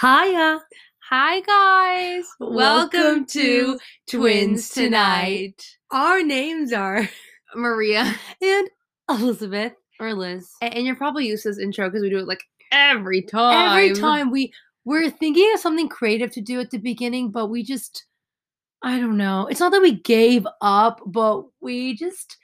Hiya. Hi, guys. Welcome to Twins Tonight. Our names are Maria and Elizabeth. or Liz. And you're probably used to this intro because we do it like every time. Every time we we're thinking of something creative to do at the beginning, but we just I don't know. It's not that we gave up, but we just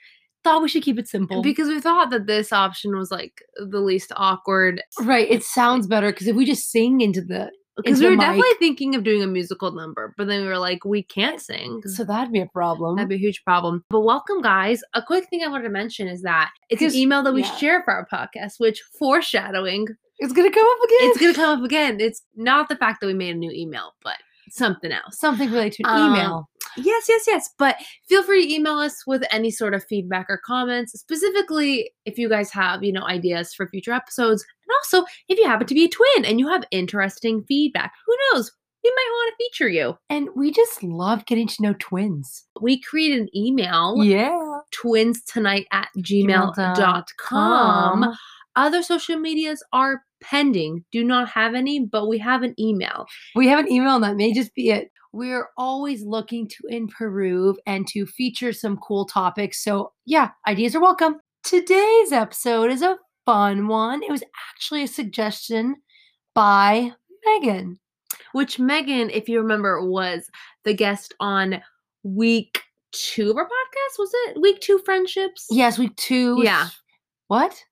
thought we should keep it simple. Because we thought that this option was like the least awkward. right, it sounds better because if we just sing into the Because we were definitely thinking of doing a musical number, but then we were like, we can't sing. so that'd be a problem. That'd be a huge problem. But welcome, guys. A quick thing I wanted to mention is that it's an email that we yeah. share for our podcast, which foreshadowing, it's gonna come up again. it's going to come up again. It's not the fact that we made a new email, but something else. something related to an Um, email. Yes, yes, yes. But feel free to email us with any sort of feedback or comments, specifically if you guys have, you know, ideas for future episodes. And also, if you happen to be a twin and you have interesting feedback, who knows? We might want to feature you. And we just love getting to know twins. We created an email, Yeah. twins tonight at gmail.com. Other social medias are pending. Do not have any, but we have an email. We have an email and that may just be it. We're always looking to improve and to feature some cool topics. So, yeah, ideas are welcome. Today's episode is a fun one. It was actually a suggestion by Megan. which Megan, if you remember, was the guest on week two of our podcast. Was it week two friendships? Yes, week two. Yeah. What?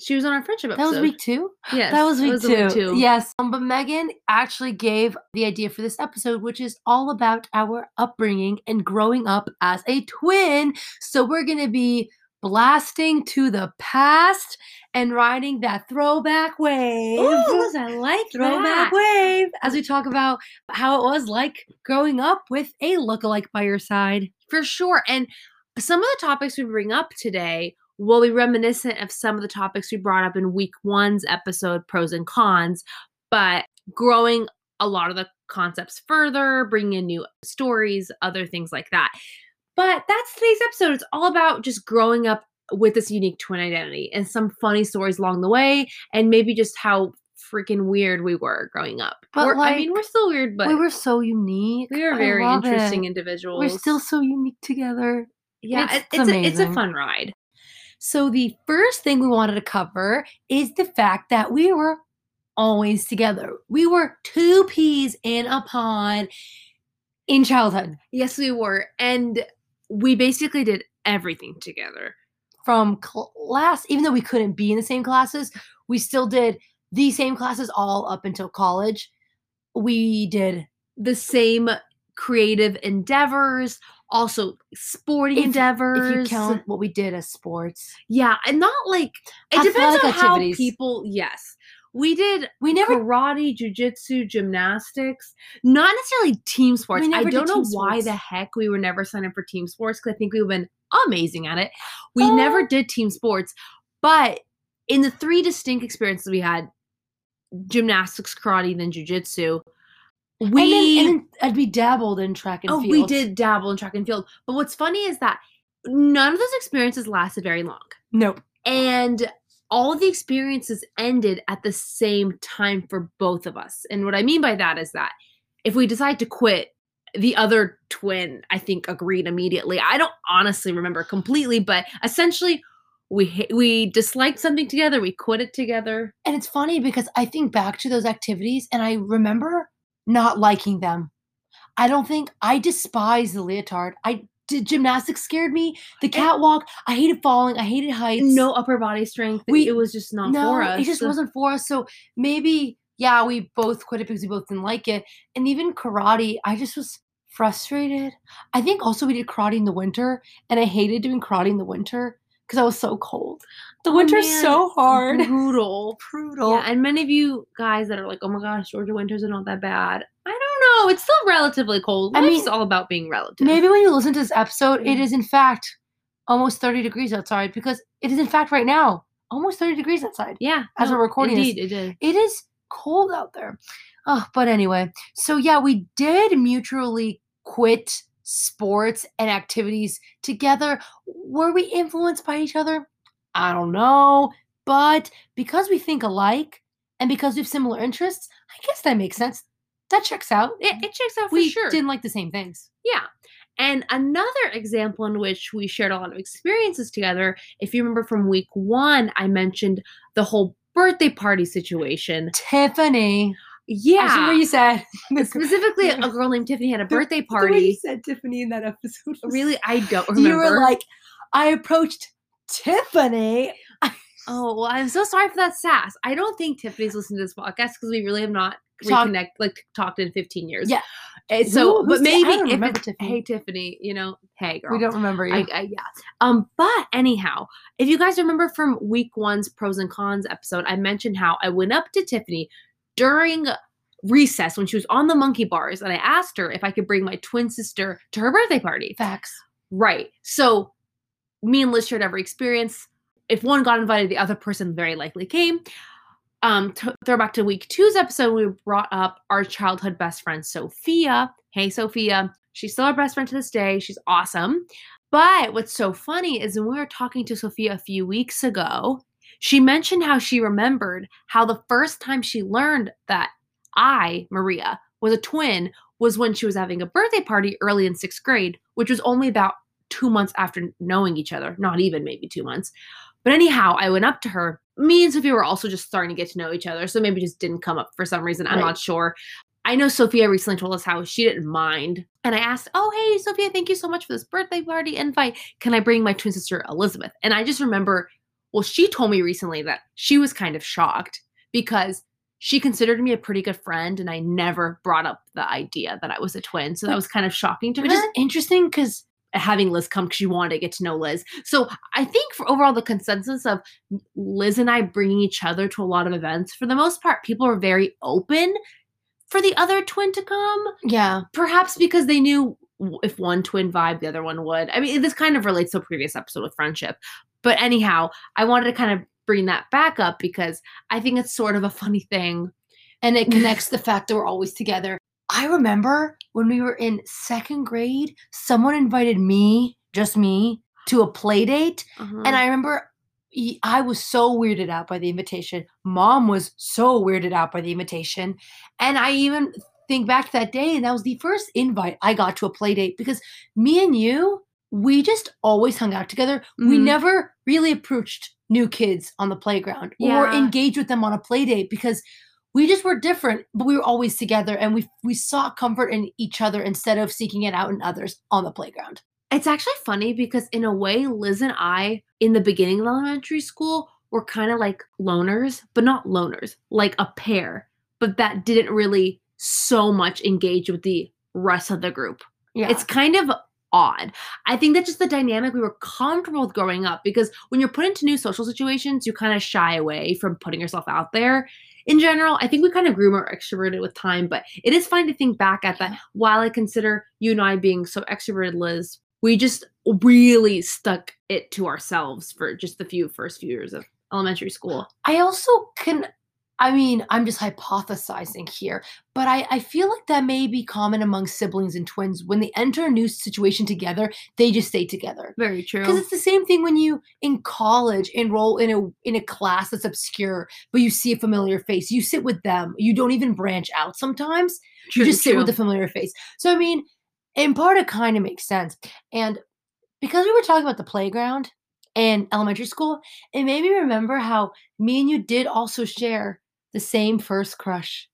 She was on our friendship That was week two? Yes, that was week, the two. Yes. Um, but Megan actually gave the idea for this episode, which is all about our upbringing and growing up as a twin. So we're going to be blasting to the past and riding that throwback wave. Ooh, I like Throwback that. wave as we talk about how it was like growing up with a lookalike by your side. For sure. And some of the topics we bring up today will be reminiscent of some of the topics we brought up in week one's episode, pros and cons, but growing a lot of the concepts further, bringing in new stories, other things like that. But that's today's episode. It's all about just growing up with this unique twin identity and some funny stories along the way, and maybe just how freaking weird we were growing up. But, We're- I mean, we're still weird, but we were so unique. we are very interesting it. individuals. We're still so unique together. yeah, it's- it- it's it's, a, it's a fun ride. So, the first thing we wanted to cover is the fact that we were always together. We were two peas in a pod in childhood Yes, we were. And we basically did everything together. from class, even though we couldn't be in the same classes, we still did the same classes all up until college. We did The same creative endeavors, also sporting If- endeavors. if you count what we did as sports. Yeah, and not like it depends on how people. Yes, we did We never karate, jujitsu, gymnastics. Not necessarily team sports. I never don't know why the heck we were never signed up for team sports because I think we would have been amazing at it. We oh. never Oh. did team sports, but in the three distinct experiences we had gymnastics, karate, then jujitsu. We and then, and then I'd be dabbled in track and oh, field. we did dabble in track and field. But what's funny is that none of those experiences lasted very long. Nope. And all of the experiences ended at the same time for both of us. And what I mean by that is that if we decide to quit, the other twin, I think, agreed immediately. I don't honestly remember completely, but essentially, we we disliked something together. We quit it together. And it's funny because I think back to those activities and I remember not liking them. I don't think I despise the leotard. I did gymnastics scared me. The catwalk, I hated falling. I hated heights. No upper body strength. We- it was just not no, for us. it just wasn't for us. So maybe, yeah, we both quit it because we both didn't like it. And even karate, I just was frustrated. I think also we did karate in the winter, and I hated doing karate in the winter because I was so cold. The Oh, winter's man. so hard. brutal. Brutal. Yeah, and many of you guys that are like, "Oh my gosh, Georgia winters are not that bad." I don't know. It's still relatively cold. I Life's mean, all about being relative. Maybe when you listen to this episode, it is in fact almost 30 degrees outside because it is in fact right now almost 30 degrees outside. Yeah, as we're oh, recording this. indeed, it did. It is cold out there. Oh, but anyway, so yeah, we did mutually quit sports and activities together. Were we influenced by each other? I don't know. But because we think alike and because we have similar interests, I guess that makes sense. That checks out. It, it checks out for we sure. didn't like the same things. Yeah. And another example in which we shared a lot of experiences together, if you remember from week one, I mentioned the whole birthday party situation. Tiffany. Yeah. remember you said Specifically, a girl named Tiffany had a birthday the way you party. said Tiffany in that episode. Really, I don't remember. you were like, I approached Tiffany. oh, well, I'm so sorry for that sass. I don't think Tiffany's listening to this podcast because we really have not Talk- reconnect, like talked in 15 years. Yeah. And so, Who- but who's Ti- I maybe if it's, Tiffany. hey Tiffany, you know, hey girl. We don't remember you. I, I, yeah. Um, but anyhow, if you guys remember from week one's pros and cons episode, I mentioned how I went up to Tiffany during recess when she was on the monkey bars and I asked her if I could bring my twin sister to her birthday party. Facts. Right. So me and Liz shared every experience. If one got invited, the other person very likely came. Um, to throw back to week two's episode, we brought up our childhood best friend, Sophia. Hey, Sophia. She's still our best friend to this day. She's awesome. But what's so funny is when we were talking to Sophia a few weeks ago, she mentioned how she remembered how the first time she learned that I, Maria, was a twin was when she was having a birthday party early in sixth grade, which was only about two months after knowing each other, not even maybe two months. But anyhow, I went up to her. Me and Sophia were also just starting to get to know each other, so maybe just didn't come up for some reason. I'm Right. not sure. I know Sophia recently told us how she didn't mind. And I asked, Oh, hey, Sophia, thank you so much for this birthday party invite. Can I bring my twin sister, Elizabeth? And I just remember, well, she told me recently that she was kind of shocked because she considered me a pretty good friend and I never brought up the idea that I was a twin. So that was kind of shocking to Which her is interesting because having Liz come because she wanted to get to know Liz. So I think for overall the consensus of Liz and I bringing each other to a lot of events, for the most part, people are very open for the other twin to come. yeah, Perhaps because they knew if one twin vibe, the other one would. I mean, this kind of relates to a previous episode with friendship. But anyhow, I wanted to kind of bring that back up because I think it's sort of a funny thing. and it connects the fact that we're always together. I remember when we were in second grade, someone invited me, just me, to a play date. Uh-huh. And I remember I was so weirded out by the invitation. Mom was so weirded out by the invitation. And I even think back to that day, and that was the first invite I got to a play date because me and you, we just always hung out together. We Mhm. never really approached new kids on the playground or Yeah. engaged with them on a play date because we just were different, but we were always together and we we sought comfort in each other instead of seeking it out in others on the playground. It's actually funny because in a way, Liz and I, in the beginning of elementary school, were kind of like loners, but not loners, like a pair, but that didn't really so much engage with the rest of the group. Yeah. It's kind of odd. I think that's just the dynamic we were comfortable with growing up because when you're put into new social situations, you kind of shy away from putting yourself out there. In general, I think we kind of grew more extroverted with time, but it is funny to think back at that. While I consider you and I being so extroverted, Liz, we just really stuck it to ourselves for just the few first few years of elementary school. I also can, I mean, I'm just hypothesizing here, but I, I feel like that may be common among siblings and twins. When they enter a new situation together, they just stay together. Very true. Because it's the same thing when you in college enroll in a in a class that's obscure, but you see a familiar face. You sit with them. You don't even branch out sometimes. True, you just sit with the familiar face. So I mean, in part it kind of makes sense. And because we were talking about the playground and elementary school, it made me remember how me and you did also share the same first crush.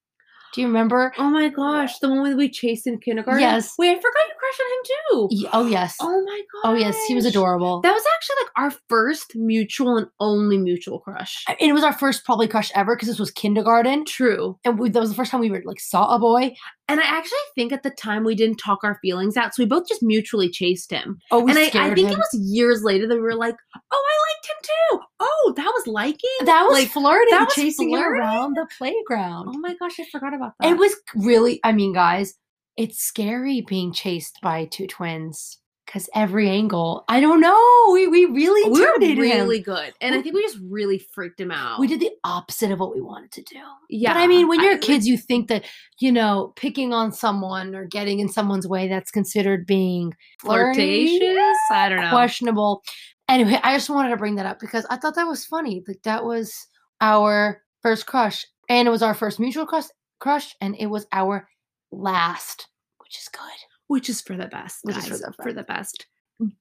Do you remember? Oh my gosh, the one we chased in kindergarten. Yes. Wait, I forgot you crushed on him too. Oh yes. Oh my god. Oh yes, he was adorable. That was actually like our first mutual and only mutual crush. and it was our first probably crush ever because this was kindergarten, True. and we, that was the first time we were like saw a boy. And I actually think at the time we didn't talk our feelings out, so we both just mutually chased him. Oh, we and I, I think him. it was years later that we were like, "Oh, I liked him too." Oh, that was liking. that was like, flirting, that was chasing him flirting? around the playground. Oh my gosh, I forgot about that. It was really, I mean, guys, it's scary being chased by two twins because every angle, I don't know, we we really we were really him. good, and I think we just really freaked him out. We did the opposite of what we wanted to do. yeah. But I mean, when you're I- kids, you think that, you know, picking on someone or getting in someone's way, that's considered being flirty, flirtatious. I don't know. questionable. Anyway, I just wanted to bring that up because I thought that was funny. Like that was our first crush, and it was our first mutual crush, crush, and it was our last, which is good. which is for the best, Which is for the for the best.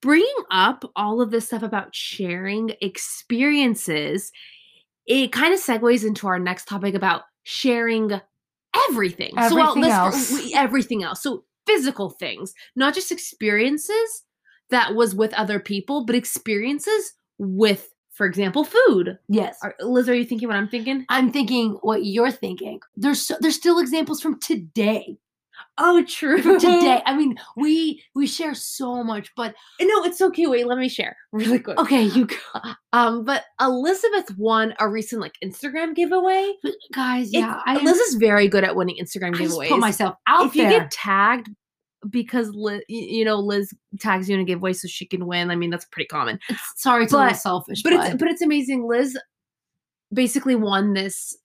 Bringing up all of this stuff about sharing experiences, it kind of segues into our next topic about sharing everything. so, well, Everything let's- else. we- everything else. So, physical things, not just experiences that was with other people, but experiences with, for example, food. Yes. Are, Liz, are you thinking what I'm thinking? I'm thinking what you're thinking. There's so, there's still examples from today. Oh, true. Today. I mean, we we share so much, but No, it's okay. Wait, let me share really quick. okay, you go. Um, but Elizabeth won a recent like Instagram giveaway. But guys, It's- yeah, I, Liz is very good at winning Instagram I just giveaways. put myself out if you get tagged because Liz, you know Liz tags you in a giveaway so she can win. I mean that's pretty common. It's- sorry, it's a little but- selfish, But it's but it's amazing. Liz basically won this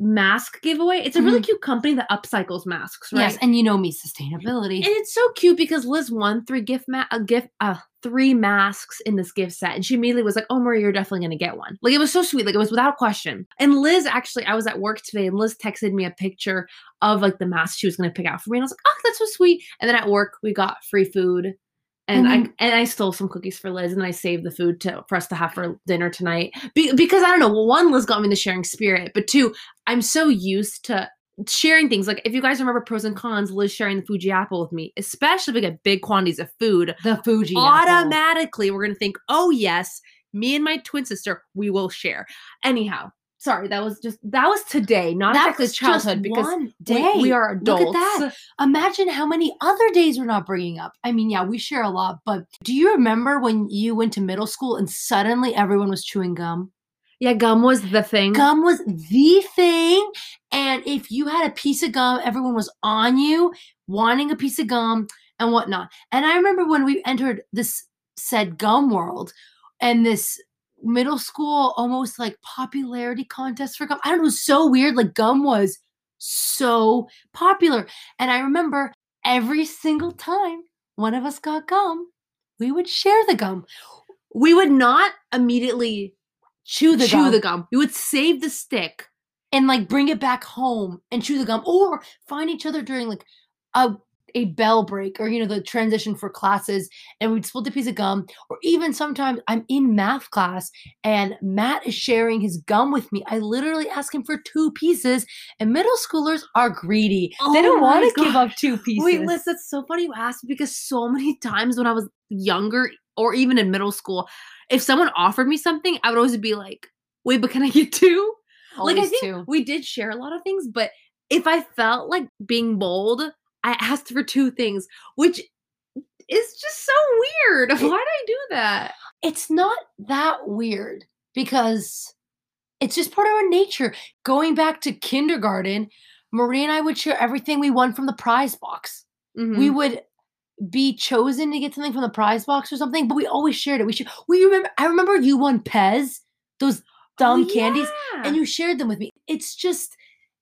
mask giveaway. It's a really Mhm. cute company that upcycles masks, right? yes, and you know me, sustainability. And it's so cute because Liz won three gift ma- a gift uh three masks in this gift set, and she immediately was like, "Oh, Maria, you're definitely gonna get one." Like it was so sweet, like it was without question. And Liz actually, I was at work today, and Liz texted me a picture of like the mask she was gonna pick out for me, and I was like, "Oh, that's so sweet." And then at work, we got free food. And I Mhm. and I stole some cookies for Liz, and I saved the food to for us to have for dinner tonight. Be, because I don't know, well, one, Liz got me the sharing spirit, but two, I'm so used to sharing things. Like if you guys remember pros and cons, Liz sharing the Fuji apple with me, especially if we get big quantities of food, the Fuji apple. automatically we're gonna think, oh yes, me and my twin sister, we will share. Anyhow, sorry, that was just that was today, not That was childhood because one day. we, are adults. Look at that. Imagine how many other days we're not bringing up. I mean, yeah, we share a lot, but do you remember when you went to middle school and suddenly everyone was chewing gum? Yeah, gum was the thing. Gum was the thing. And if you had a piece of gum, everyone was on you, wanting a piece of gum and whatnot. And I remember when we entered this said gum world and this middle school almost like popularity contest for gum. I don't know, it was so weird. Like gum was so popular. And I remember every single time one of us got gum, we would share the gum. We would not immediately Chew the chew gum. the gum. We would save the stick. and like bring it back home and chew the gum or find each other during like a a bell break or you know the transition for classes and we'd split a piece of gum or even sometimes I'm in math class and Matt is sharing his gum with me. I literally ask him for two pieces and middle schoolers are greedy. they Oh don't want to give up two pieces. Wait, Liz, that's so funny you asked because so many times when I was younger or even in middle school, if someone offered me something, I would always be like, wait, but can I get two? like I think two. we did share a lot of things, but if I felt like being bold, I asked for two things, which is just so weird. Why did I do that? it's not that weird because it's just part of our nature. Going back to kindergarten, Marie and I would share everything we won from the prize box. We Mhm. would be chosen to get something from the prize box or something, but we always shared it. We should. We remember. I remember you won Pez, those dumb Oh, candies, and you shared them with me. It's just.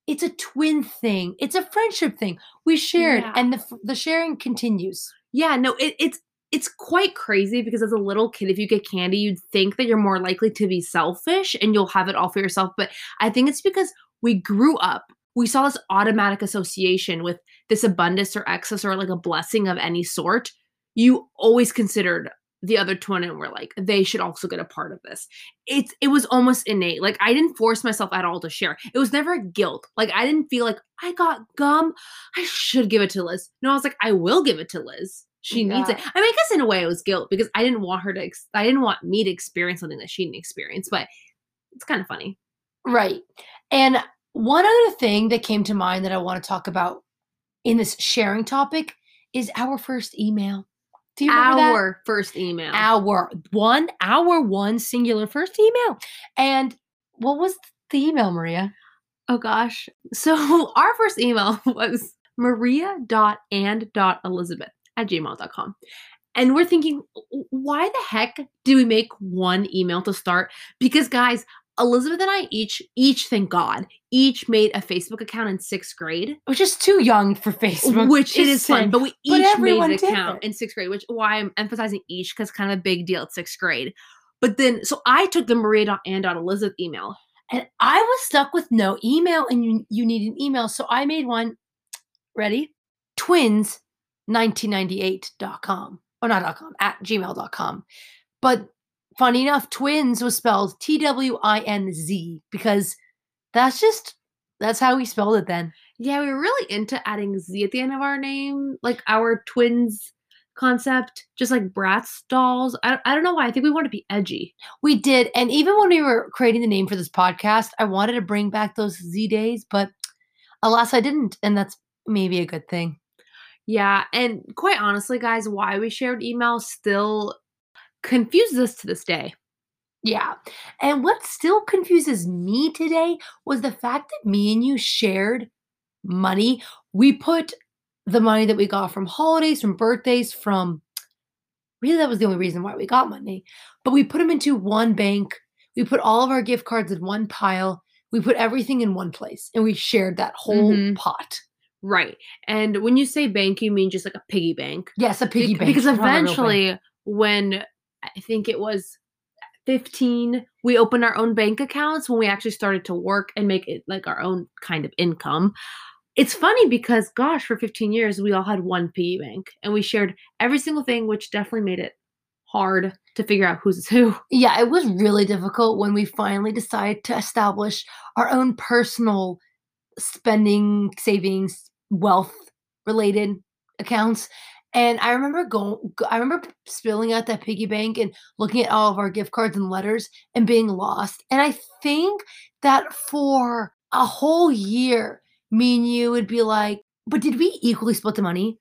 It's a twin thing. It's a friendship thing. We shared, Yeah. and the the sharing continues. Yeah, no, it, it's it's quite crazy because as a little kid, if you get candy, you'd think that you're more likely to be selfish and you'll have it all for yourself. But I think it's because we grew up, we saw this automatic association with this abundance or excess or like a blessing of any sort. You always considered the other twin and were like, they should also get a part of this. It's it was almost innate. Like I didn't force myself at all to share. It was never guilt. Like I didn't feel like I got gum. I should give it to Liz. No, I was like, I will give it to Liz. She needs it. I mean, I guess in a way it was guilt because I didn't want her to. Ex- I didn't want me to experience something that she didn't experience. But it's kind of funny. Right. And one other thing that came to mind that I want to talk about in this sharing topic is our first email. Do you remember that? Our first email. Our one, our one singular first email. And what was the email, Maria? Oh gosh. So our first email was maria.and.elizabeth at gmail.com. And we're thinking, why the heck do we make one email to start? Because guys, Elizabeth and I each, each, thank God, each made a Facebook account in sixth grade. Which is too young for Facebook. which it is fun, but we each everyone made an account it. in sixth grade, which why I'm emphasizing each because kind of a big deal at sixth grade. But then, so I took the Maria and Elizabeth email, And I was stuck with no email, and you, you need an email. So I made one. Ready? Twins1998.com. Or not .com, at gmail.com. But funny enough, twins was spelled T W I N Z because that's just that's how we spelled it then. Yeah, we were really into adding Z at the end of our name, like our twins concept, just like Bratz dolls. I, I don't know why. I think we want to be edgy. We did. And even when we were creating the name for this podcast, I wanted to bring back those Z days, but alas, I didn't. And that's maybe a good thing. Yeah, and quite honestly, guys, why we shared emails still confuses us to this day. Yeah. And what still confuses me today was the fact that me and you shared money. We put the money that we got from holidays, from birthdays, from really that was the only reason why we got money. But we put them into one bank. We put all of our gift cards in one pile. We put everything in one place and we shared that whole Mhm. pot. Right. And when you say bank, you mean just like a piggy bank. Yes, a piggy Bec- bank. Because bank. eventually, when I think it was 15, we opened our own bank accounts when we actually started to work and make it like our own kind of income. It's funny because, gosh, for 15 years, we all had one piggy bank and we shared every single thing, which definitely made it hard to figure out who's who. Yeah, it was really difficult when we finally decided to establish our own personal spending, savings, wealth related accounts. And I remember going, I remember spilling out that piggy bank and looking at all of our gift cards and letters and being lost. And I think that for a whole year, me and you would be like, but did we equally split the money?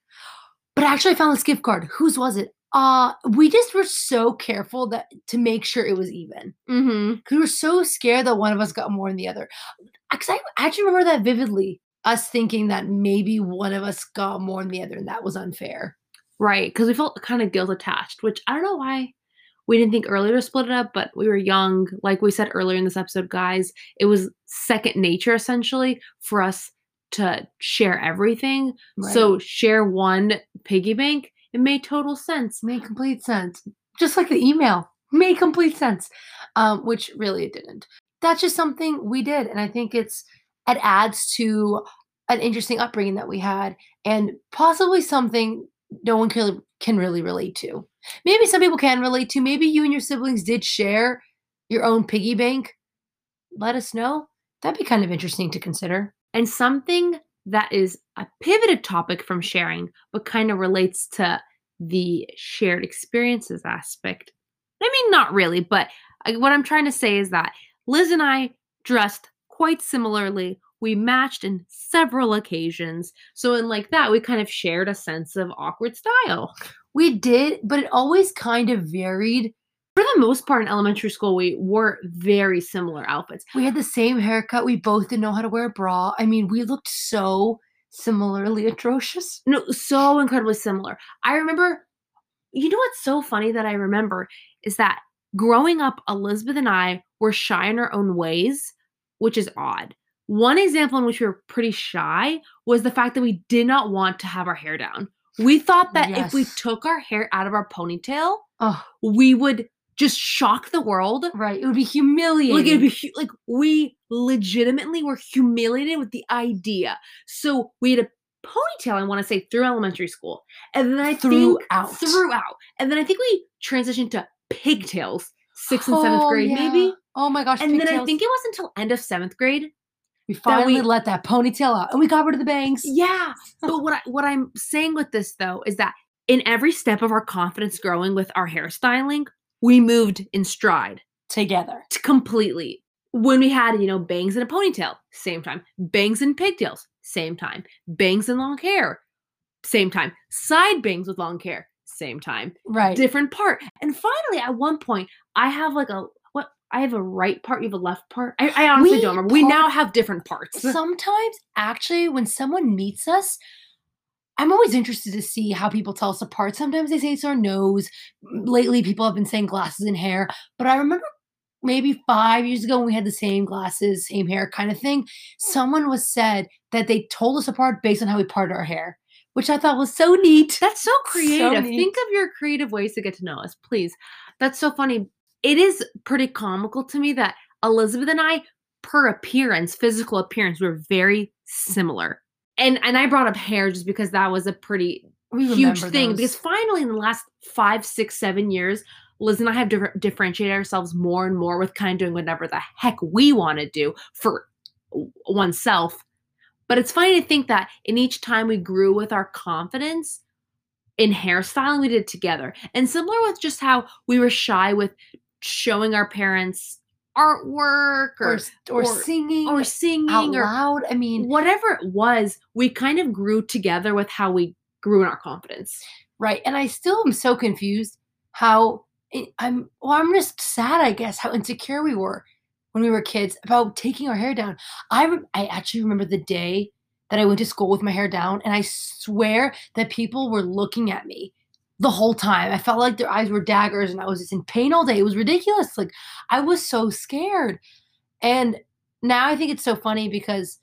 But actually, I found this gift card. Whose was it? Uh, we just were so careful that to make sure it was even Mm-hmm. because we were so scared that one of us got more than the other. Because I actually remember that vividly, us thinking that maybe one of us got more than the other, and that was unfair. Right. Because we felt kind of guilt attached, which I don't know why we didn't think earlier to split it up, but we were young. Like we said earlier in this episode, guys, it was second nature essentially for us to share everything. So share one piggy bank, it made total sense. made complete sense, just like the email made complete sense, um, which really it didn't. That's just something we did, and I think it's it adds to an interesting upbringing that we had, and possibly something no one can can really relate to. Maybe some people can relate to. Maybe you and your siblings did share your own piggy bank. Let us know. That'd be kind of interesting to consider. And something that is a pivoted topic from sharing, but kind of relates to the shared experiences aspect. I mean, not really, but I- what I'm trying to say is that Liz and I dressed quite similarly. We matched in several occasions. So, in like that, we kind of shared a sense of awkward style. We did, but it always kind of varied. For the most part, in elementary school, we wore very similar outfits. We had the same haircut. We both didn't know how to wear a bra. I mean, we looked so similarly atrocious. No, so incredibly similar. I remember, you know what's so funny that I remember is that growing up, Elizabeth and I were shy in our own ways, which is odd. One example in which we were pretty shy was the fact that we did not want to have our hair down. We thought that if we took our hair out of our ponytail, Oh, we would just shock the world. right. It would be humiliating. Like it'd be like we legitimately were humiliated with the idea. So we had a ponytail. I want to say through elementary school, and then I think Throughout. throughout, and then I think we transitioned to pigtails, sixth and seventh Oh, grade yeah. maybe. Oh my gosh. And then I think it was until end of seventh grade. We finally we- let that ponytail out and we got rid of the bangs. Yeah, but what I, what I'm saying with this though is that in every step of our confidence growing with our hairstyling, we moved in stride. Together. completely. When we had, you know, bangs and a ponytail, same time. Bangs and pigtails, same time. Bangs and long hair, same time. Side bangs with long hair, same time. Right. Different part. And finally, at one point, I have like a? I have a right part. You have a left part. I, I honestly We don't remember. We part- now have different parts. Sometimes, actually, when someone meets us, I'm always interested to see how people tell us apart. Sometimes they say it's our nose. Lately, people have been saying glasses and hair. But I remember maybe five years ago when we had the same glasses, same hair kind of thing. Someone was said that they told us apart based on how we parted our hair, which I thought was so neat. That's so creative. neat. Think of your creative ways to get to know us, please. That's so funny. It is pretty comical to me that Elizabeth and I per appearance, physical appearance, we're very similar. And and I brought up hair just because that was a pretty We huge thing. those. Because finally, in the last five, six, seven years, Liz and I have differ- differentiated ourselves more and more with kind of doing whatever the heck we want to do for oneself. But it's funny to think that in each time we grew with our confidence in hairstyling, we did it together. And similar with just how we were shy with showing our parents artwork or, or, or, singing or singing out or loud. I mean, whatever it was, we kind of grew together with how we grew in our confidence. right. And I still am so confused how I- I'm, well, I'm just sad, I guess, how insecure we were when we were kids about taking our hair down. I, rem- I actually remember the day that I went to school with my hair down, and I swear that people were looking at me the whole time. I felt like their eyes were daggers, and I was just in pain all day. It was ridiculous. Like, I was so scared. And now I think it's so funny because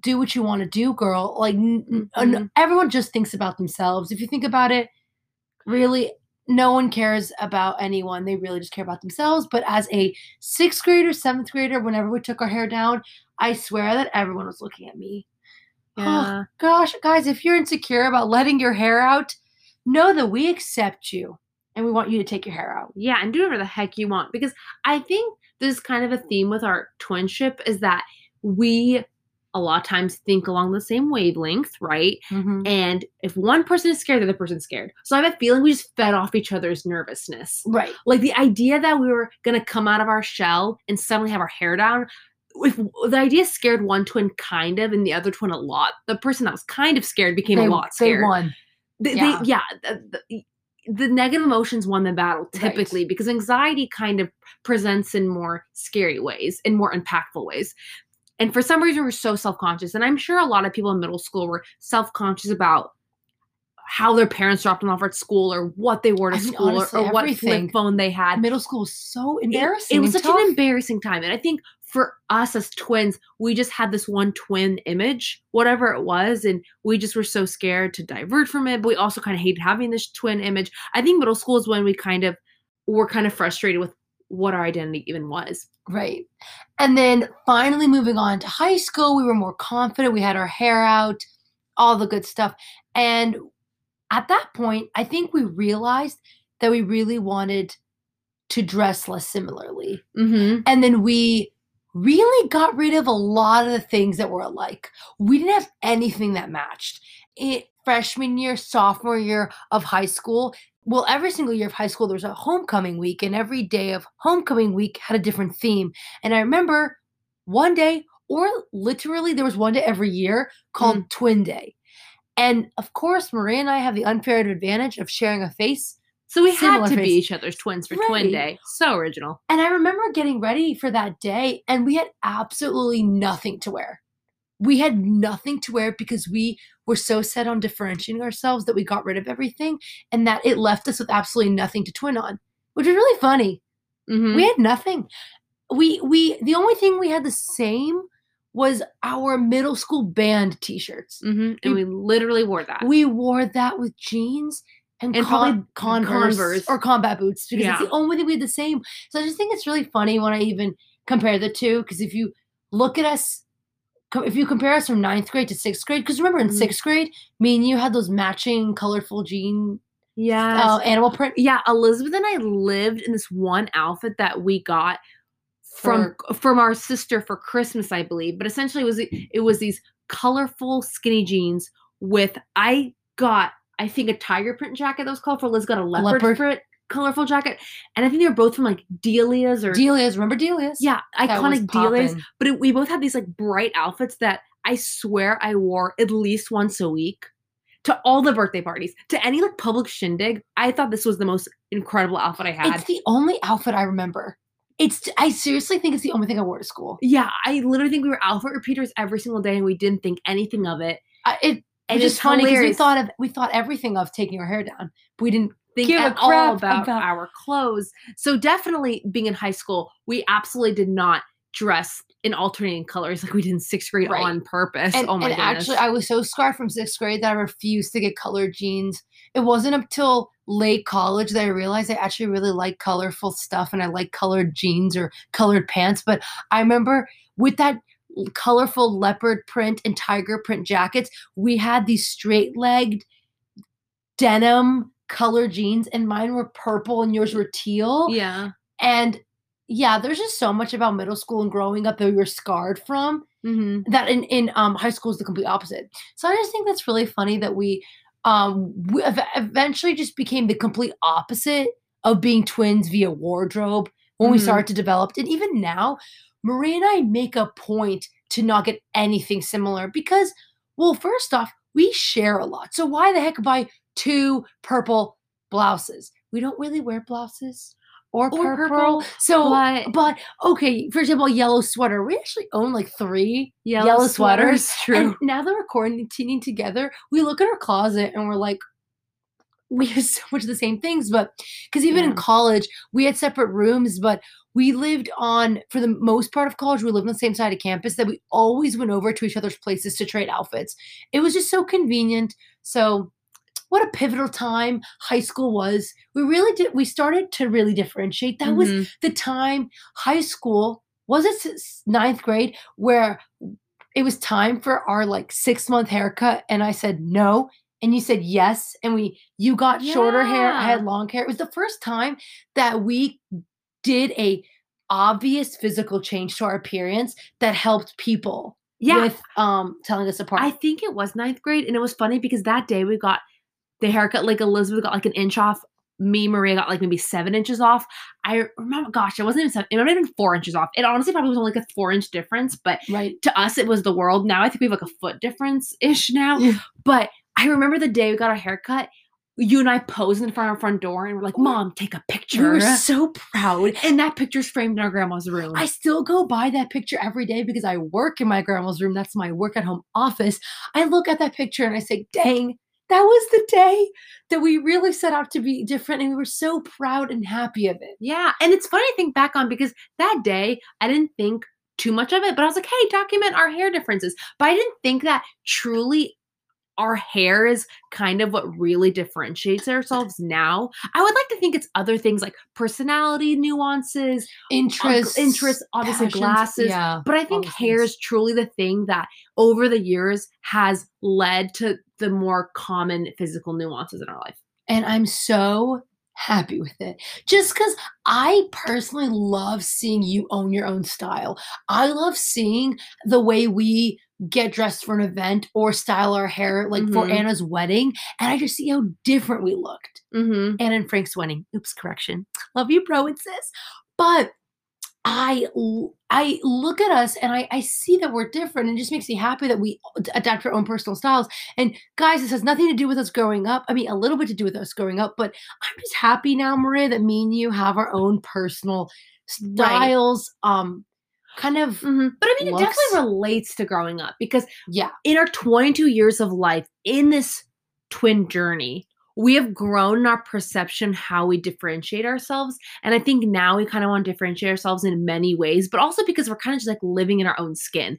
do what you want to do, girl. Like, n- n- Mhm. everyone just thinks about themselves. If you think about it, really, no one cares about anyone. They really just care about themselves. But as a sixth grader, seventh grader, whenever we took our hair down, I swear that everyone was looking at me. Yeah. Gosh, guys, if you're insecure about letting your hair out, know that we accept you and we want you to take your hair out. Yeah, and do whatever the heck you want. Because I think there's kind of a theme with our twinship is that we a lot of times think along the same wavelength, right? Mm-hmm. And if one person is scared, the other person's scared. So I have a feeling we just fed off each other's nervousness. Right. Like the idea that we were gonna come out of our shell and suddenly have our hair down. If the idea scared one twin kind of and the other twin a lot, the person that was kind of scared became they, a lot they scared. won. They, Yeah. they, yeah the, the, the negative emotions won the battle Right. typically because anxiety kind of presents in more scary ways, in more impactful ways. And for some reason, we're so self conscious. And I'm sure a lot of people in middle school were self conscious about how their parents dropped them off at school or what they wore to I mean, school or- honestly, or, what flip phone they had. Middle school was so embarrassing. It, was and such an embarrassing time. And I think for us as twins, we just had this one twin image, whatever it was, and we just were so scared to divert from it. But we also kind of hated having this twin image. I think middle school is when we kind of were kind of frustrated with what our identity even was. Right. And then finally moving on to high school, we were more confident. We had our hair out, all the good stuff. And at that point, I think we realized that we really wanted to dress less similarly. Mm-hmm. And then we really got rid of a lot of the things that were alike. We didn't have anything that matched. It freshman year, sophomore year of high school, well, every single year of high school, there was a homecoming week, and every day of homecoming week had a different theme. And I remember one day, or literally, there was one day every year called mm. Twin Day. And of course, Maria and I have the unfair advantage of sharing a face. So we had to be each other's twins for Twin Day. So original. And I remember getting ready for that day, and we had absolutely nothing to wear. We had nothing to wear because we were so set on differentiating ourselves that we got rid of everything and that it left us with absolutely nothing to twin on, which is really funny. Mhm. We had nothing. We we the only thing we had the same was our middle school band t-shirts. Mhm. And we literally wore that. We wore that with jeans and, And con- probably Converse, Converse. or combat boots because Yeah. it's the only thing we had the same. So I just think it's really funny when I even compare the two because if you look at us, if you compare us from ninth grade to sixth grade, because remember in Mhm. sixth grade, me and you had those matching colorful jean yeah. uh, animal print. yeah, Elizabeth and I lived in this one outfit that we got from from our sister for Christmas, I believe. But essentially, it was it was these colorful skinny jeans with I got I think a tiger print jacket that was colorful. Liz got a leopard, Leopard. print colorful jacket, and I think they were both from like Delia's or Delia's, remember Delia's? yeah iconic Delia's. But it, we both had these like bright outfits that I swear I wore at least once a week to all the birthday parties, to any like public shindig. I thought this was the most incredible outfit I had. It's the only outfit I remember. It's I seriously think it's the only thing I wore to school. yeah, I literally think we were outfit repeaters every single day, and we didn't think anything of it. I, it And it's funny because we thought of we thought everything of taking our hair down. But we didn't think give at all about, about- our clothes. So definitely being in high school, we absolutely did not dress in alternating colors like we did in sixth grade Right. on purpose. And, oh my and goodness. actually, I was so scarred from sixth grade that I refused to get colored jeans. It wasn't until late college that I realized I actually really like colorful stuff and I like colored jeans or colored pants. But I remember with that colorful leopard print and tiger print jackets, we had these straight legged denim color jeans, and mine were purple and yours were teal. yeah. And yeah, there's just so much about middle school and growing up that we were scarred from Mm-hmm. that in in um high school is the complete opposite. So I just think that's really funny that we um we ev- eventually just became the complete opposite of being twins via wardrobe when we Mhm. started to develop. And even now, Marie and I make a point to not get anything similar because, well, first off, we share a lot. So why the heck buy two purple blouses? We don't really wear blouses or, Or purple. purple, So But but okay, for example, a yellow sweater. We actually own like three yellow, yellow sweaters, sweaters, true. And now that we're quarantining together, we look at our closet and we're like, we have so much of the same things. But because even in college, we had separate rooms, but we lived on, for the most part of college, we lived on the same side of campus that we always went over to each other's places to trade outfits. It was just so convenient. So, what a pivotal time high school was. We really did, we started to really differentiate. That was Mhm. the time high school was it ninth grade where it was time for our like six month haircut and i said no and you said yes and we you got shorter hair i had long hair it was the first time that we did a obvious physical change to our appearance that helped people yeah. with um telling us apart I think it was ninth grade, and it was funny because that day we got the haircut. Like Elizabeth got like an inch off. Me, Maria got like maybe seven inches off. I remember, gosh, it wasn't even seven. It might have been four inches off. It honestly probably was only like a four inch difference, but right to us it was the world. Now I think we have like a foot difference ish now. Yeah. But I remember the day we got our haircut. You and I posed in front of our front door, and we're like, "Mom, take a picture. we picture." were so proud and that picture's framed in our grandma's room. I still go by that picture every day because I work in my grandma's room. That's my work at home office. I look at that picture and I say, dang, that was the day that we really set out to be different. And we were so proud and happy of it. Yeah, and it's funny to think back on because that day I didn't think too much of it, but I was like, hey, document our hair differences. But I didn't think that truly our hair is kind of what really differentiates ourselves now. I would like to think it's other things like personality nuances, Interest, interests, obviously passions, glasses. Yeah. But I think hair things. is truly the thing that over the years has led to the more common physical nuances in our life. And I'm so happy with it. Just because I personally love seeing you own your own style. I love seeing the way we get dressed for an event or style our hair, like for Mhm. Anna's wedding. And I just see how different we looked. Mm-hmm. and in Frank's wedding. Oops, correction. Love you, bro and sis. But I I look at us and I, I see that we're different and it just makes me happy that we adapt our own personal styles. And guys, this has nothing to do with us growing up. I mean, a little bit to do with us growing up, but I'm just happy now, Maria, that me and you have our own personal styles. Um, kind of hmm But I mean, it definitely relates to growing up because yeah, in our 22 years of life, in this twin journey, we have grown in our perception how we differentiate ourselves. And I think now we kind of want to differentiate ourselves in many ways, but also because we're kind of just like living in our own skin.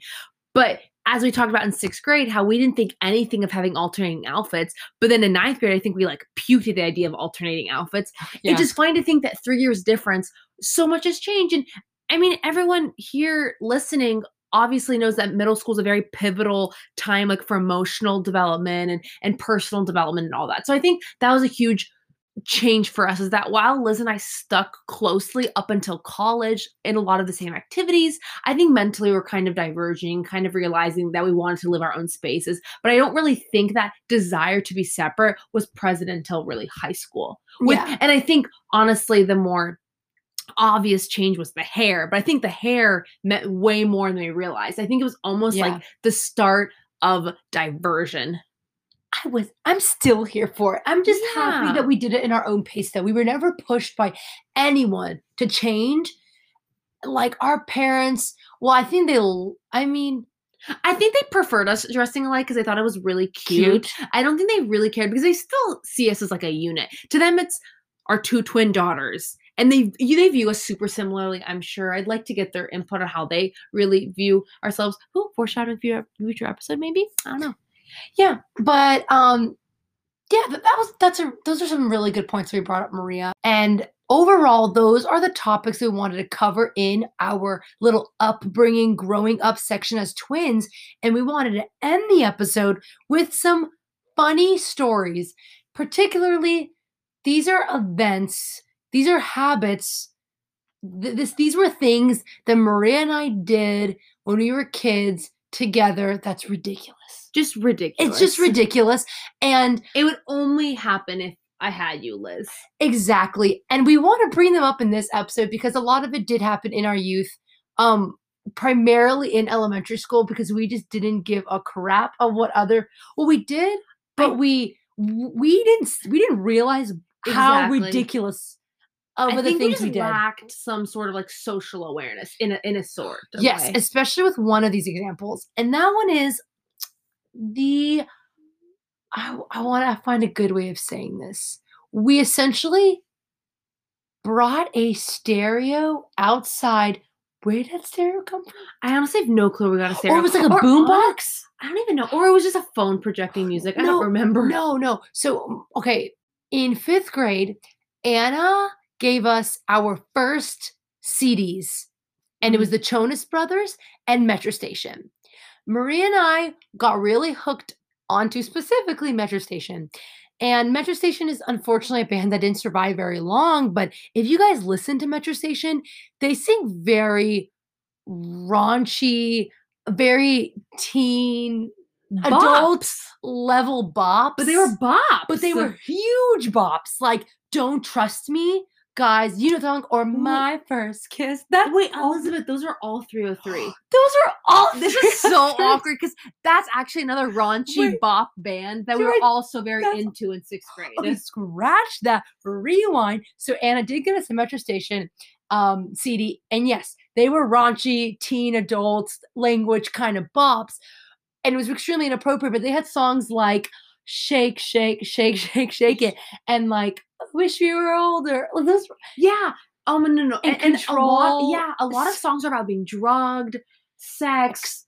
But as we talked about in sixth grade, how we didn't think anything of having alternating outfits. But then in ninth grade, I think we like puked at the idea of alternating outfits. yeah. It's just funny to think that three years difference, so much has changed. And I mean, everyone here listening obviously knows that middle school is a very pivotal time, like for emotional development and and personal development and all that. So I think that was a huge change for us is that while Liz and I stuck closely up until college in a lot of the same activities, I think mentally we're kind of diverging, kind of realizing that we wanted to live our own spaces. But I don't really think that desire to be separate was present until really high school. With, Yeah. And I think honestly, the more obvious change was the hair, but I think the hair meant way more than we realized. I think it was almost Yeah. like the start of diversion. I was I'm still here for it. I'm just Yeah. happy that we did it in our own pace that we were never pushed by anyone to change. Like our parents, well, I think they I mean, I think they preferred us dressing alike because they thought it was really cute. cute. I don't think they really cared because they still see us as like a unit. To them, it's our two twin daughters. And they they view us super similarly. I'm sure. I'd like to get their input on how they really view ourselves. Ooh, foreshadowing future future episode, maybe. I don't know. Yeah, but um, yeah, that, that was that's a those are some really good points we brought up, Maria. And overall, those are the topics we wanted to cover in our little upbringing, growing up section as twins. And we wanted to end the episode with some funny stories. Particularly, these are events, these are habits. th- This these were things that Maria and I did when we were kids together. That's ridiculous. Just ridiculous. It's just ridiculous. And It would only happen if I had you, Liz. exactly. And we want to bring them up in this episode because a lot of it did happen in our youth. Um primarily in elementary school because we just didn't give a crap of what other well we did but I- we we didn't we didn't realize how ridiculous of the we things just we, did lacked some sort of like social awareness in a in a sort. Of yes way. especially with one of these examples and that one is the i, I want to find a good way of saying this we essentially brought a stereo outside where did that stereo come from I honestly have no clue we got to say. or it was like a boom box I don't even know. Or it was just a phone projecting music. I No, don't remember. no no so okay in fifth grade anna gave us our first cds and it was mm-hmm. the Jonas Brothers and Metro Station. Maria and I got really hooked onto specifically Metro Station. And Metro Station is unfortunately a band that didn't survive very long. But if you guys listen to Metro Station, they sing very raunchy, very teen, adult level bops. But they were bops. But they were huge bops. Like Don't Trust Me, guys, you song, or My First Kiss. That Wait, Elizabeth, those are all 3OH!3. Those are all. this is so awkward because that's actually another raunchy Wait. bop band that we were Dude, all so very that's- into in sixth grade. Okay, scratch that. Rewind. So Anna did get us a Metro Station um, CD, and yes, they were raunchy, teen, adults language kind of bops, and it was extremely inappropriate. But they had songs like "Shake, Shake, Shake, Shake, Shake It," and like "Wish We Were Older." Those Yeah. Oh no no no. And And, and a control. lot, yeah, a lot of songs are about being drugged, sex,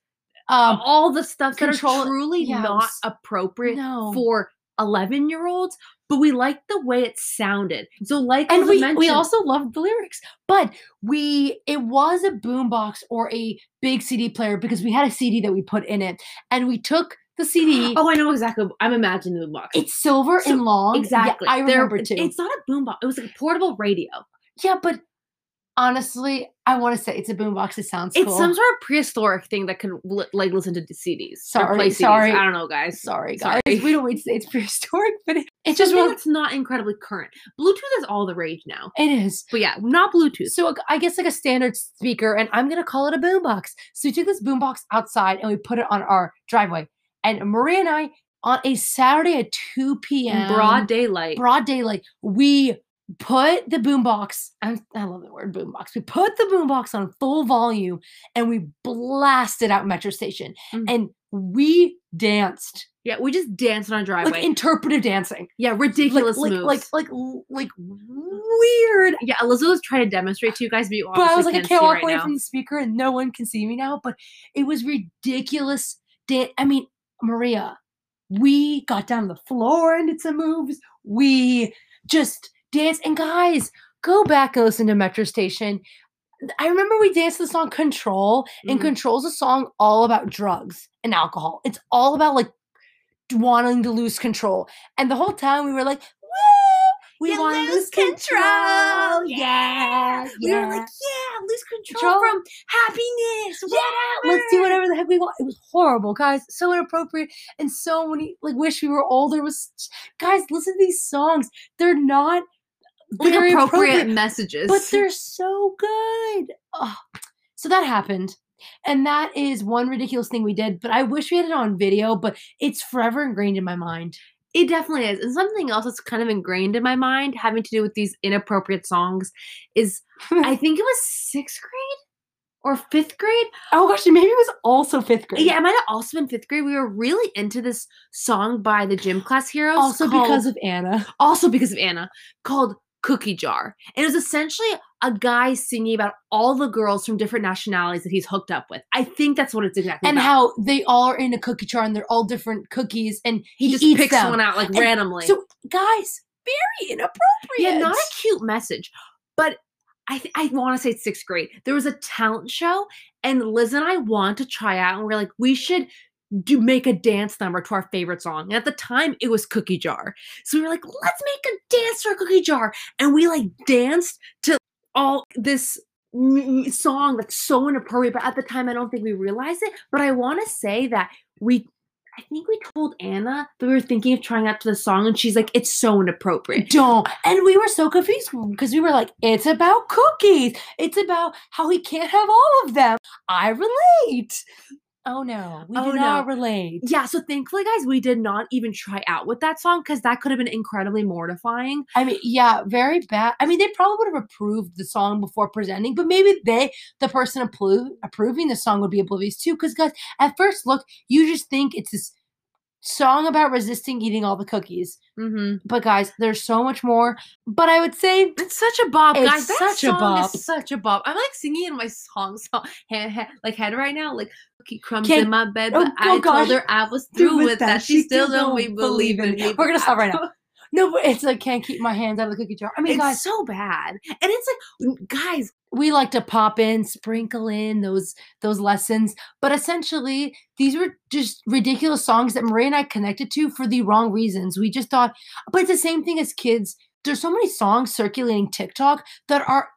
um, all the stuff that control- are truly it not appropriate no. for 11 year olds. But we liked the way it sounded. So like and we, we also loved the lyrics but we it was a boombox or a big cd player because we had a cd that we put in it and we took the cd Oh, I know exactly. I'm imagining the box. it's silver So- and long Yeah, exactly. i There- remember too It's not a boombox. It was like a portable radio. yeah but honestly i want to say it's a boombox it sounds It's cool some sort of prehistoric thing that can li- like listen to the CDs. Sorry, play CDs. sorry. I don't know, guys. sorry Sorry. we don't need to say it's prehistoric but it, it's It's just wrong not incredibly current. Bluetooth is all the rage now. it is But yeah, not Bluetooth. So I guess like a standard speaker, and I'm gonna call it a boombox. So we took this boombox outside and we put it on our driveway. And Maria and I, on a Saturday at 2 p.m. In broad daylight. broad daylight, we put the boombox. I, I love the word boombox. We put the boombox on full volume and we blasted out Metro Station, Mhm. and we danced yeah, we just danced on our driveway. like interpretive dancing, yeah, ridiculous like, moves. like like like like weird yeah, Elizabeth was trying to demonstrate to you guys, but you but I was like, I can't can't walk right away now. from the speaker and no one can see me now. But it was ridiculous. Dan- I mean, Maria, we got down to the floor and did some moves. We just danced. And guys, go back and listen to Metro Station. I remember we danced the song Control, and Mhm. Control's a song all about drugs and alcohol. It's all about like wanting to lose control. And the whole time we were like, we want to lose lose control. Yeah. We were like, yeah, lose control, Control. from happiness. Yeah, let's do whatever the heck we want. It was horrible, guys. So inappropriate and so many like wish we were older. Was guys, listen to these songs. They're not Like very appropriate, messages. but they're so good. Ugh. So that happened. And that is one ridiculous thing we did, but I wish we had it on video, but it's forever ingrained in my mind. It definitely is. And something else that's kind of ingrained in my mind having to do with these inappropriate songs is I think it was sixth grade or fifth grade. oh gosh, maybe it was also fifth grade. Yeah, it might have also been fifth grade. We were really into this song by the Gym Class Heroes. Also because of Anna. also because of Anna, called Cookie Jar. And it was essentially a guy singing about all the girls from different nationalities that he's hooked up with. I think that's what it's exactly and about. how they all are in a cookie jar and they're all different cookies and he, he, just picks them. one out like And randomly. So, guys, very inappropriate. yeah, not a cute message, but I th- I want to say it's sixth grade. There was a talent show, and Liz and I want to try out, and we're like, we should do make a dance number to our favorite song. And at the time, it was Cookie Jar. So we were like, let's make a dance to our Cookie Jar, and we like danced to all this song that's so inappropriate. But at the time, I don't think we realized it. But I want to say that we. I think we told Anna that we were thinking of trying out to the song, and she's like, "It's so inappropriate." Don't. And we were so confused because we were like, it's about cookies. It's about how he can't have all of them. I relate. Oh no, we Oh, do not no. relate. Yeah, so thankfully, guys, we did not even try out with that song because that could have been incredibly mortifying. I mean, yeah, very bad. I mean, they probably would have approved the song before presenting, but maybe they, the person appro- approving the song, would be oblivious too. Because, guys, at first look, you just think it's this song about resisting eating all the cookies. Mm-hmm. But, guys, there's so much more. But I would say, It's such a bop, guys. That such a bop. is such a bop. I'm like singing in my song, song head, head, like head right now, like cookie crumbs Can't- in my bed. oh, But oh I gosh. told her I was through with that. She still don't be- believe in me. We're gonna stop right now. no, but it's like, can't keep my hands out of the cookie jar. I mean, It's guys, so bad, and it's like, guys, we like to pop in, sprinkle in those those lessons, but essentially these were just ridiculous songs that Maria and I connected to for the wrong reasons. We just thought, but it's the same thing as kids. There's so many songs circulating TikTok that are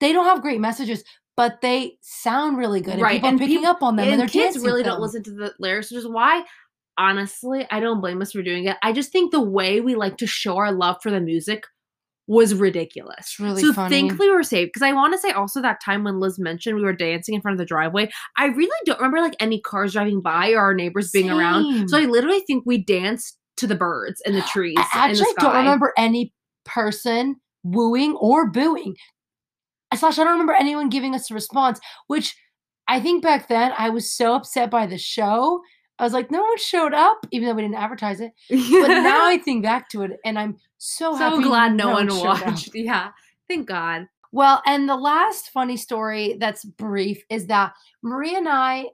they don't have great messages, but they sound really good, and Right, people and are picking peop- up on them, and, and they're kids really don't listen to the lyrics, which is why, honestly, I don't blame us for doing it. I just think the way we like to show our love for the music was ridiculous. It's really so funny. thankfully we were saved because I want to say also that time when Liz mentioned we were dancing in front of the driveway, I really don't remember like any cars driving by or our neighbors being around. So I literally think we danced to the birds and the trees. I actually don't remember any person wooing or booing. Slash, I don't remember anyone giving us a response, which I think back then I was so upset by the show. I was like, no one showed up, even though we didn't advertise it. But now I think back to it and I'm so, so glad no one showed up. watched. Yeah, thank God. Well, and the last funny story that's brief is that Maria and I,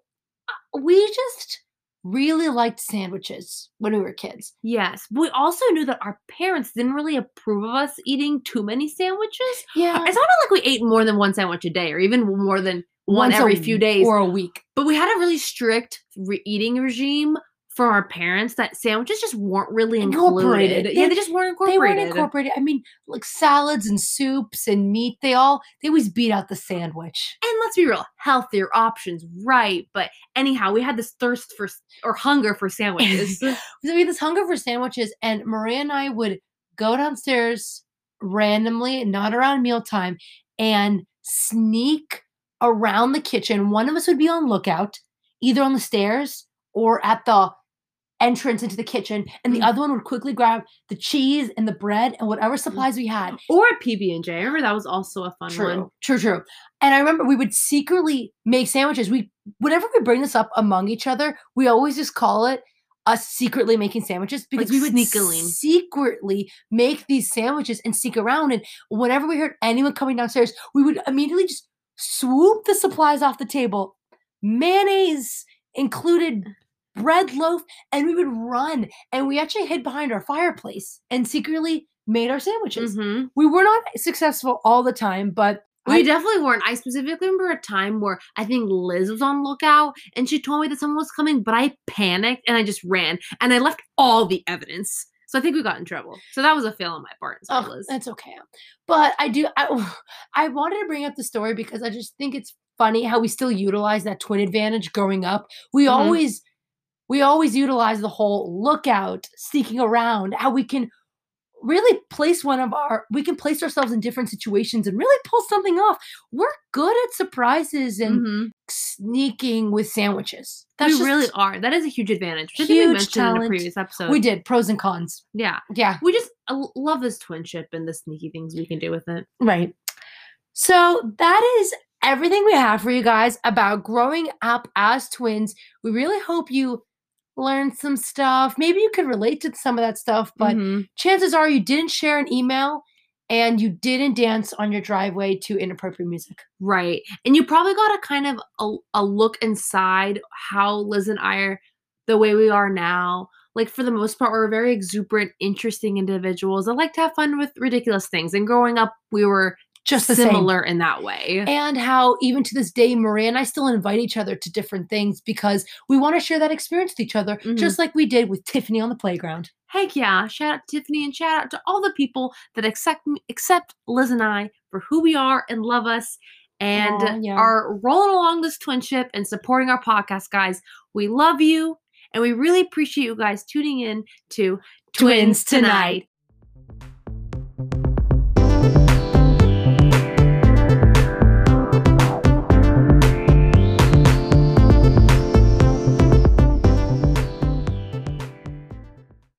uh, we just really liked sandwiches when we were kids. Yes, but we also knew that our parents didn't really approve of us eating too many sandwiches. Yeah. It's not like we ate more than one sandwich a day, or even more than one Once every few days. Or a week. but we had a really strict re- eating regime from our parents that sandwiches just weren't really Incorporated. included. Yeah, They- they just weren't incorporated. They weren't incorporated. I mean, like salads and soups and meat, they all they always beat out the sandwich. and let's be real, healthier options, right? But anyhow, we had this thirst for or hunger for sandwiches. So we had this hunger for sandwiches, and Maria and I would go downstairs randomly, not around mealtime, and sneak around the kitchen. One of us would be on lookout, either on the stairs or at the entrance into the kitchen, and the Mm. other one would quickly grab the cheese and the bread and whatever supplies we had. or a PB and J. I remember that was also a fun True, one. true, true. And I remember we would secretly make sandwiches. We, whenever we bring this up among each other, we always just call it us secretly making sandwiches because Like we would sneakily. secretly make these sandwiches and sneak around. And whenever we heard anyone coming downstairs, we would immediately just swoop the supplies off the table, mayonnaise included. Bread loaf, and we would run, and we actually hid behind our fireplace and secretly made our sandwiches. Mhm. We were not successful all the time, but We I- definitely weren't. I specifically remember a time where I think Liz was on lookout and she told me that someone was coming, but I panicked and I just ran and I left all the evidence. So I think we got in trouble. So that was a fail on my part. Sorry, Oh, Liz. that's okay. But I do. I, I wanted to bring up the story because I just think it's funny how we still utilize that twin advantage growing up. We Mhm. always, we always utilize the whole lookout, sneaking around. How we can really place one of our, we can place ourselves in different situations and really pull something off. We're good at surprises and Mhm. sneaking with sandwiches. We That's really are. That is a huge advantage. Think we huge mentioned in a previous episode. we did pros and cons. Yeah. Yeah. We just love this twinship and the sneaky things we can do with it. Right. So that is everything we have for you guys about growing up as twins. We really hope you learned some stuff. Maybe you could relate to some of that stuff, but Mhm. chances are you didn't share an email and you didn't dance on your driveway to inappropriate music. Right. And you probably got a kind of a, a look inside how Liz and I are the way we are now. Like for the most part, we're very exuberant, interesting individuals I like to have fun with ridiculous things. And growing up, we were Just the same. similar in that way. And how even to this day, Maria and I still invite each other to different things because we want to share that experience with each other, Mhm. just like we did with Tiffany on the playground. Heck yeah. Shout out to Tiffany and shout out to all the people that accept accept Liz and I for who we are and love us and Aw, yeah. are rolling along this twinship and supporting our podcast, guys. We love you and we really appreciate you guys tuning in to Twins Tonight.